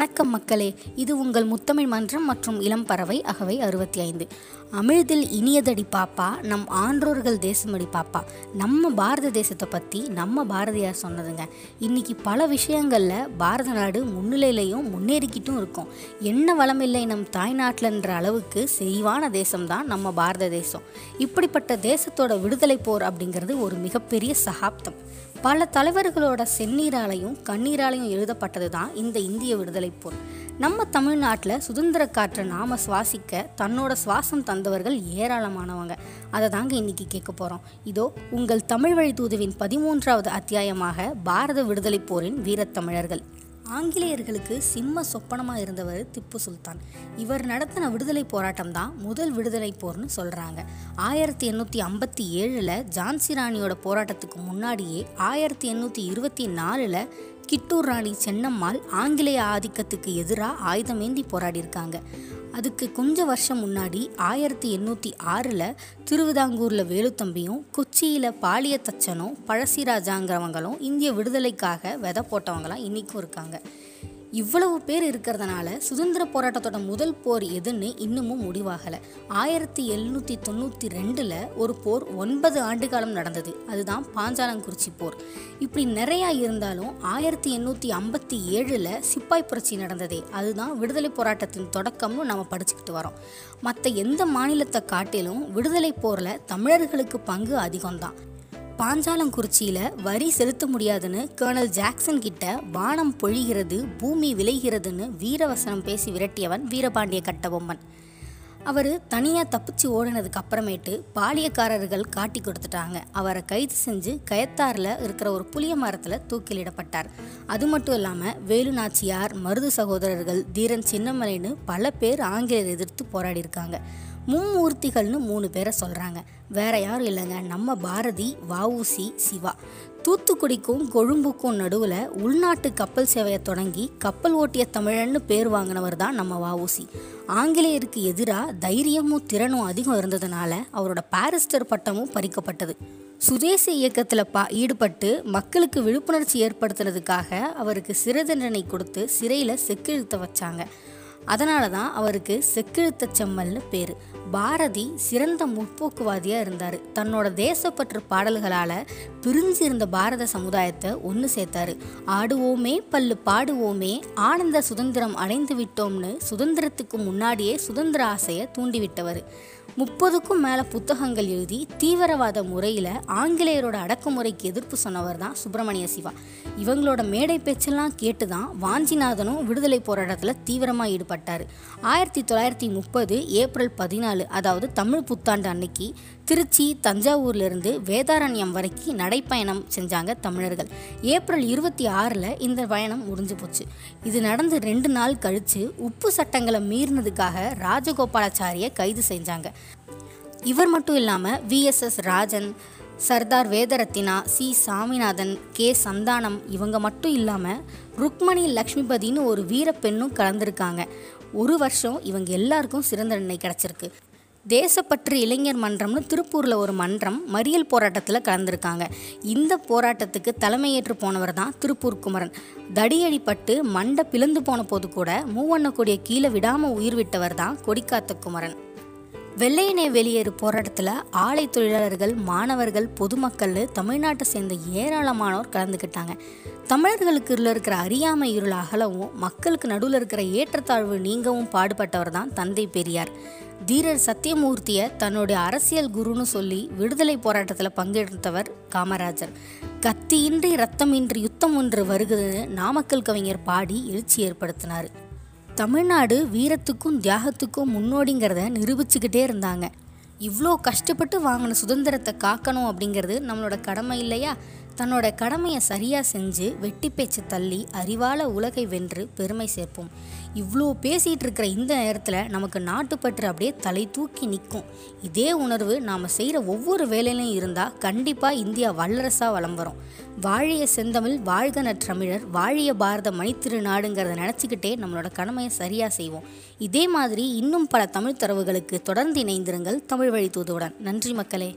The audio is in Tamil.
வணக்கம் மக்களே இது உங்கள் முத்தமிழ் மன்றம் மற்றும் இளம் பறவை அகவை அறுபத்தி ஐந்து அமிழ்தில் இனியதடி பாப்பா நம் ஆன்றோர்கள் தேசமடி பாப்பா. நம்ம பாரத தேசத்தை பற்றி நம்ம பாரதியார் சொன்னதுங்க. இன்னைக்கு பல விஷயங்களில் பாரத நாடு முன்னிலையிலையும் முன்னேறிக்கிட்டும் இருக்கும். என்ன வளமில்லை நம் தாய்நாட்டில்ன்ற அளவுக்கு செறிவான தேசம்தான் நம்ம பாரத தேசம். இப்படிப்பட்ட தேசத்தோட விடுதலை போர் அப்படிங்கிறது ஒரு மிகப்பெரிய சகாப்தம். பல தலைவர்களோட செந்நீராலையும் கண்ணீராலையும் எழுதப்பட்டது தான் இந்த இந்திய விடுதலை போர். நம்ம தமிழ்நாட்டில் சுதந்திர காற்றை நாம சுவாசிக்க தன்னோட சுவாசம் தந்தவர்கள் ஏராளமானவங்க. அதை தாங்க இன்னைக்கு கேட்க போகிறோம் இதோ உங்கள் தமிழ் வழி தூதுவின் பதிமூன்றாவது அத்தியாயமாக பாரத விடுதலை போரின் வீரத்தமிழர்கள். ஆங்கிலேயர்களுக்கு சிம்ம சொப்பனமாக இருந்தவர் திப்பு சுல்தான். இவர் நடத்தின விடுதலை போராட்டம் தான் முதல் விடுதலை போர்னு சொல்கிறாங்க ஆயிரத்தி எண்ணூற்றி ஐம்பத்தி ஏழில் ஜான்சி ராணியோட போராட்டத்துக்கு முன்னாடியே ஆயிரத்தி எண்ணூற்றி இருபத்தி நாலில் கிட்டூர் ராணி சென்னம்மாள் ஆங்கிலேய ஆதிக்கத்துக்கு எதிராக ஆயுதமேந்தி போராடியிருக்காங்க. அதுக்கு கொஞ்ச வருஷம் முன்னாடி ஆயிரத்தி எண்ணூற்றி ஆறில் திருவிதாங்கூரில் வேலுத்தம்பியும் கொச்சியில் பாலியத்தச்சனும் பழசிராஜாங்கிறவங்களும் இந்திய விடுதலைக்காக விதை போட்டவங்களாம் இன்றைக்கும் இருக்காங்க. இவ்வளவு பேர் இருக்கிறதுனால சுதந்திர போராட்டத்தோட முதல் போர் எதுன்னு இன்னமும் முடிவாகலை. ஆயிரத்தி எழுநூற்றி தொண்ணூற்றி ரெண்டில் ஒரு போர் ஒன்பது ஆண்டு காலம் நடந்தது. அதுதான் பாஞ்சாலங்குறிச்சி போர். இப்படி நிறையா இருந்தாலும் ஆயிரத்தி எண்ணூற்றி ஐம்பத்தி ஏழில் சிப்பாய் புரட்சி நடந்ததே. அதுதான் விடுதலை போராட்டத்தின் தொடக்கம்னு நம்ம படிச்சுக்கிட்டு வரோம். மற்ற எந்த மாநிலத்தை காட்டிலும் விடுதலை போரில் தமிழர்களுக்கு பங்கு அதிகம்தான். பாஞ்சாலங்குறிச்சியில் வரி செலுத்த முடியாதுன்னு கர்னல் ஜாக்சன் கிட்ட வானம் பொழிகிறது பூமி விளைகிறதுன்னு வீரவசனம் பேசி விரட்டியவன் வீரபாண்டிய கட்டபொம்மன். அவர் தனியாக தப்பிச்சு ஓடினதுக்கு அப்புறமேட்டு பாலியக்காரர்கள் காட்டி கொடுத்துட்டாங்க. அவரை கைது செஞ்சு கயத்தாரில் இருக்கிற ஒரு புளிய மரத்தில் தூக்கிலிடப்பட்டார். அது மட்டும் இல்லாமல் வேலு நாச்சியார் மருது சகோதரர்கள் தீரன் சின்னமலைன்னு பல பேர் ஆங்கிலேயர் எதிர்த்து போராடி இருக்காங்க மும்மூர்த்திகள்னு மூணு பேரை சொல்கிறாங்க வேற யாரும் இல்லைங்க. நம்ம பாரதி வஉசி சிவா. தூத்துக்குடிக்கும் கொழும்புக்கும் நடுவில் உள்நாட்டு கப்பல் சேவையை தொடங்கி கப்பல் ஓட்டிய தமிழன்னு பேர் வாங்கினவர் தான் நம்ம வஉசி. ஆங்கிலேயருக்கு எதிராக தைரியமும் திறனும் அதிகம் இருந்ததுனால அவரோட பாரிஸ்டர் பட்டமும் பறிக்கப்பட்டது. சுதேச இயக்கத்தில் பா ஈடுபட்டு மக்களுக்கு விழிப்புணர்ச்சி ஏற்படுத்துனதுக்காக அவருக்கு சிறை தண்டனை கொடுத்து சிறையில் செக்கிழுத்த வச்சாங்க. அதனால தான் அவருக்கு செக்கிழுத்த செம்மல்னு பேர். பாரதி சிறந்த முற்போக்குவாதியாக இருந்தார். தன்னோட தேசப்பற்று பாடல்களால் பிரிஞ்சு இருந்த பாரத சமுதாயத்தை ஒன்று சேர்த்தாரு. ஆடுவோமே பல்லு பாடுவோமே ஆனந்த சுதந்திரம் அடைந்து விட்டோம்னு சுதந்திரத்துக்கு முன்னாடியே சுதந்திர ஆசையை தூண்டிவிட்டவர். முப்பதுக்கும் மேலே புத்தகங்கள் எழுதி தீவிரவாத முறையில் ஆங்கிலேயரோட அடக்குமுறைக்கு எதிர்ப்பு சொன்னவர் தான் சுப்பிரமணிய சிவா. இவங்களோட மேடை பேச்செல்லாம் கேட்டு தான் வாஞ்சிநாதனும் விடுதலை போராட்டத்தில் தீவிரமாக ஈடுபட்டார். ஆயிரத்தி தொள்ளாயிரத்தி முப்பது ஏப்ரல் பதினாலு அதாவது தமிழ் புத்தாண்டு அன்னைக்கு திருச்சி தஞ்சாவூர்லேருந்து வேதாரண்யம் வரைக்கும் நடைப்பயணம் செஞ்சாங்க தமிழர்கள். ஏப்ரல் இருபத்தி ஆறில் இந்த பயணம் முடிஞ்சு போச்சு. இது நடந்து ரெண்டு நாள் கழித்து உப்பு சட்டங்களை மீறினதுக்காக ராஜகோபாலாச்சாரியை கைது செஞ்சாங்க. இவர் மட்டும் இல்லாமல் VSS Rajan Sardar Vedaratnam C. Saminathan K. Santhanam இவங்க மட்டும் இல்லாமல் ருக்மணி லக்ஷ்மிபதினு ஒரு வீரப்பெண்ணும் கலந்துருக்காங்க. ஒரு வருஷம் இவங்க எல்லாருக்கும் சிறந்த நிலை கிடச்சிருக்கு. தேசப்பற்று இளைஞர் மன்றம்னு திருப்பூரில் ஒரு மன்றம் மறியல் போராட்டத்தில் கலந்துருக்காங்க. இந்த போராட்டத்துக்கு தலைமையேற்று போனவர் தான் திருப்பூர் குமரன். தடியடிப்பட்டு மண்டை பிளந்து போன போது கூட மூவண்ண கொடியை கீழே விடாமல் உயிர் விட்டவர் தான் கொடிக்காத்த குமரன். வெள்ளையனே வெளியேறு போராட்டத்தில் ஆலை தொழிலாளர்கள் மாணவர்கள் பொதுமக்கள் தமிழ்நாட்டை சேர்ந்த ஏராளமானோர் கலந்துக்கிட்டாங்க தமிழர்களுக்கு இருக்கிற அறியாமை இருள் அகலவும் மக்களுக்கு நடுவில் இருக்கிற ஏற்றத்தாழ்வு நீங்கவும் பாடுபட்டவர் தான் தந்தை பெரியார். தீரர் சத்தியமூர்த்தியை தன்னுடைய அரசியல் குருன்னு சொல்லி விடுதலை போராட்டத்தில் பங்கெடுத்தவர் காமராஜர். கத்தியின்றி ரத்தமின்றி யுத்தம் ஒன்று வருகிறது நாமக்கல் கவிஞர் பாடி எழுச்சி ஏற்படுத்தினார். தமிழ்நாடு வீரத்துக்கும் தியாகத்துக்கும் முன்னோடிங்கிறத நிரூபிச்சுக்கிட்டே இருந்தாங்க. இவ்வளோ கஷ்டப்பட்டு வாங்கின சுதந்திரத்தை காக்கணும் அப்படிங்கிறது நம்மளோட கடமை இல்லையா? தன்னோட கடமையை சரியாக செஞ்சு வெட்டி பேச்சு தள்ளி அறிவால உலகை வென்று பெருமை சேர்ப்போம். இவ்வளோ பேசிகிட்டு இருக்கிற இந்த நேரத்தில் நமக்கு நாட்டுப்பற்று அப்படியே தலை தூக்கி நிற்கும் இதே உணர்வு நாம் செய்கிற ஒவ்வொரு வேலையிலையும் இருந்தால் கண்டிப்பாக இந்தியா வல்லரசாக வளம் வரும். வாழிய செந்தமிழ் வாழ்க நற்றமிழர் வாழிய பாரத மணித்திரு நாடுங்கிறத நினச்சிக்கிட்டே நம்மளோட கடமையை சரியாக செய்வோம். இதே மாதிரி இன்னும் பல தமிழ் தரவுகளுக்கு தொடர்ந்து இணைந்திருங்கள் தமிழ் வழி தூதுவுடன். நன்றி மக்களே.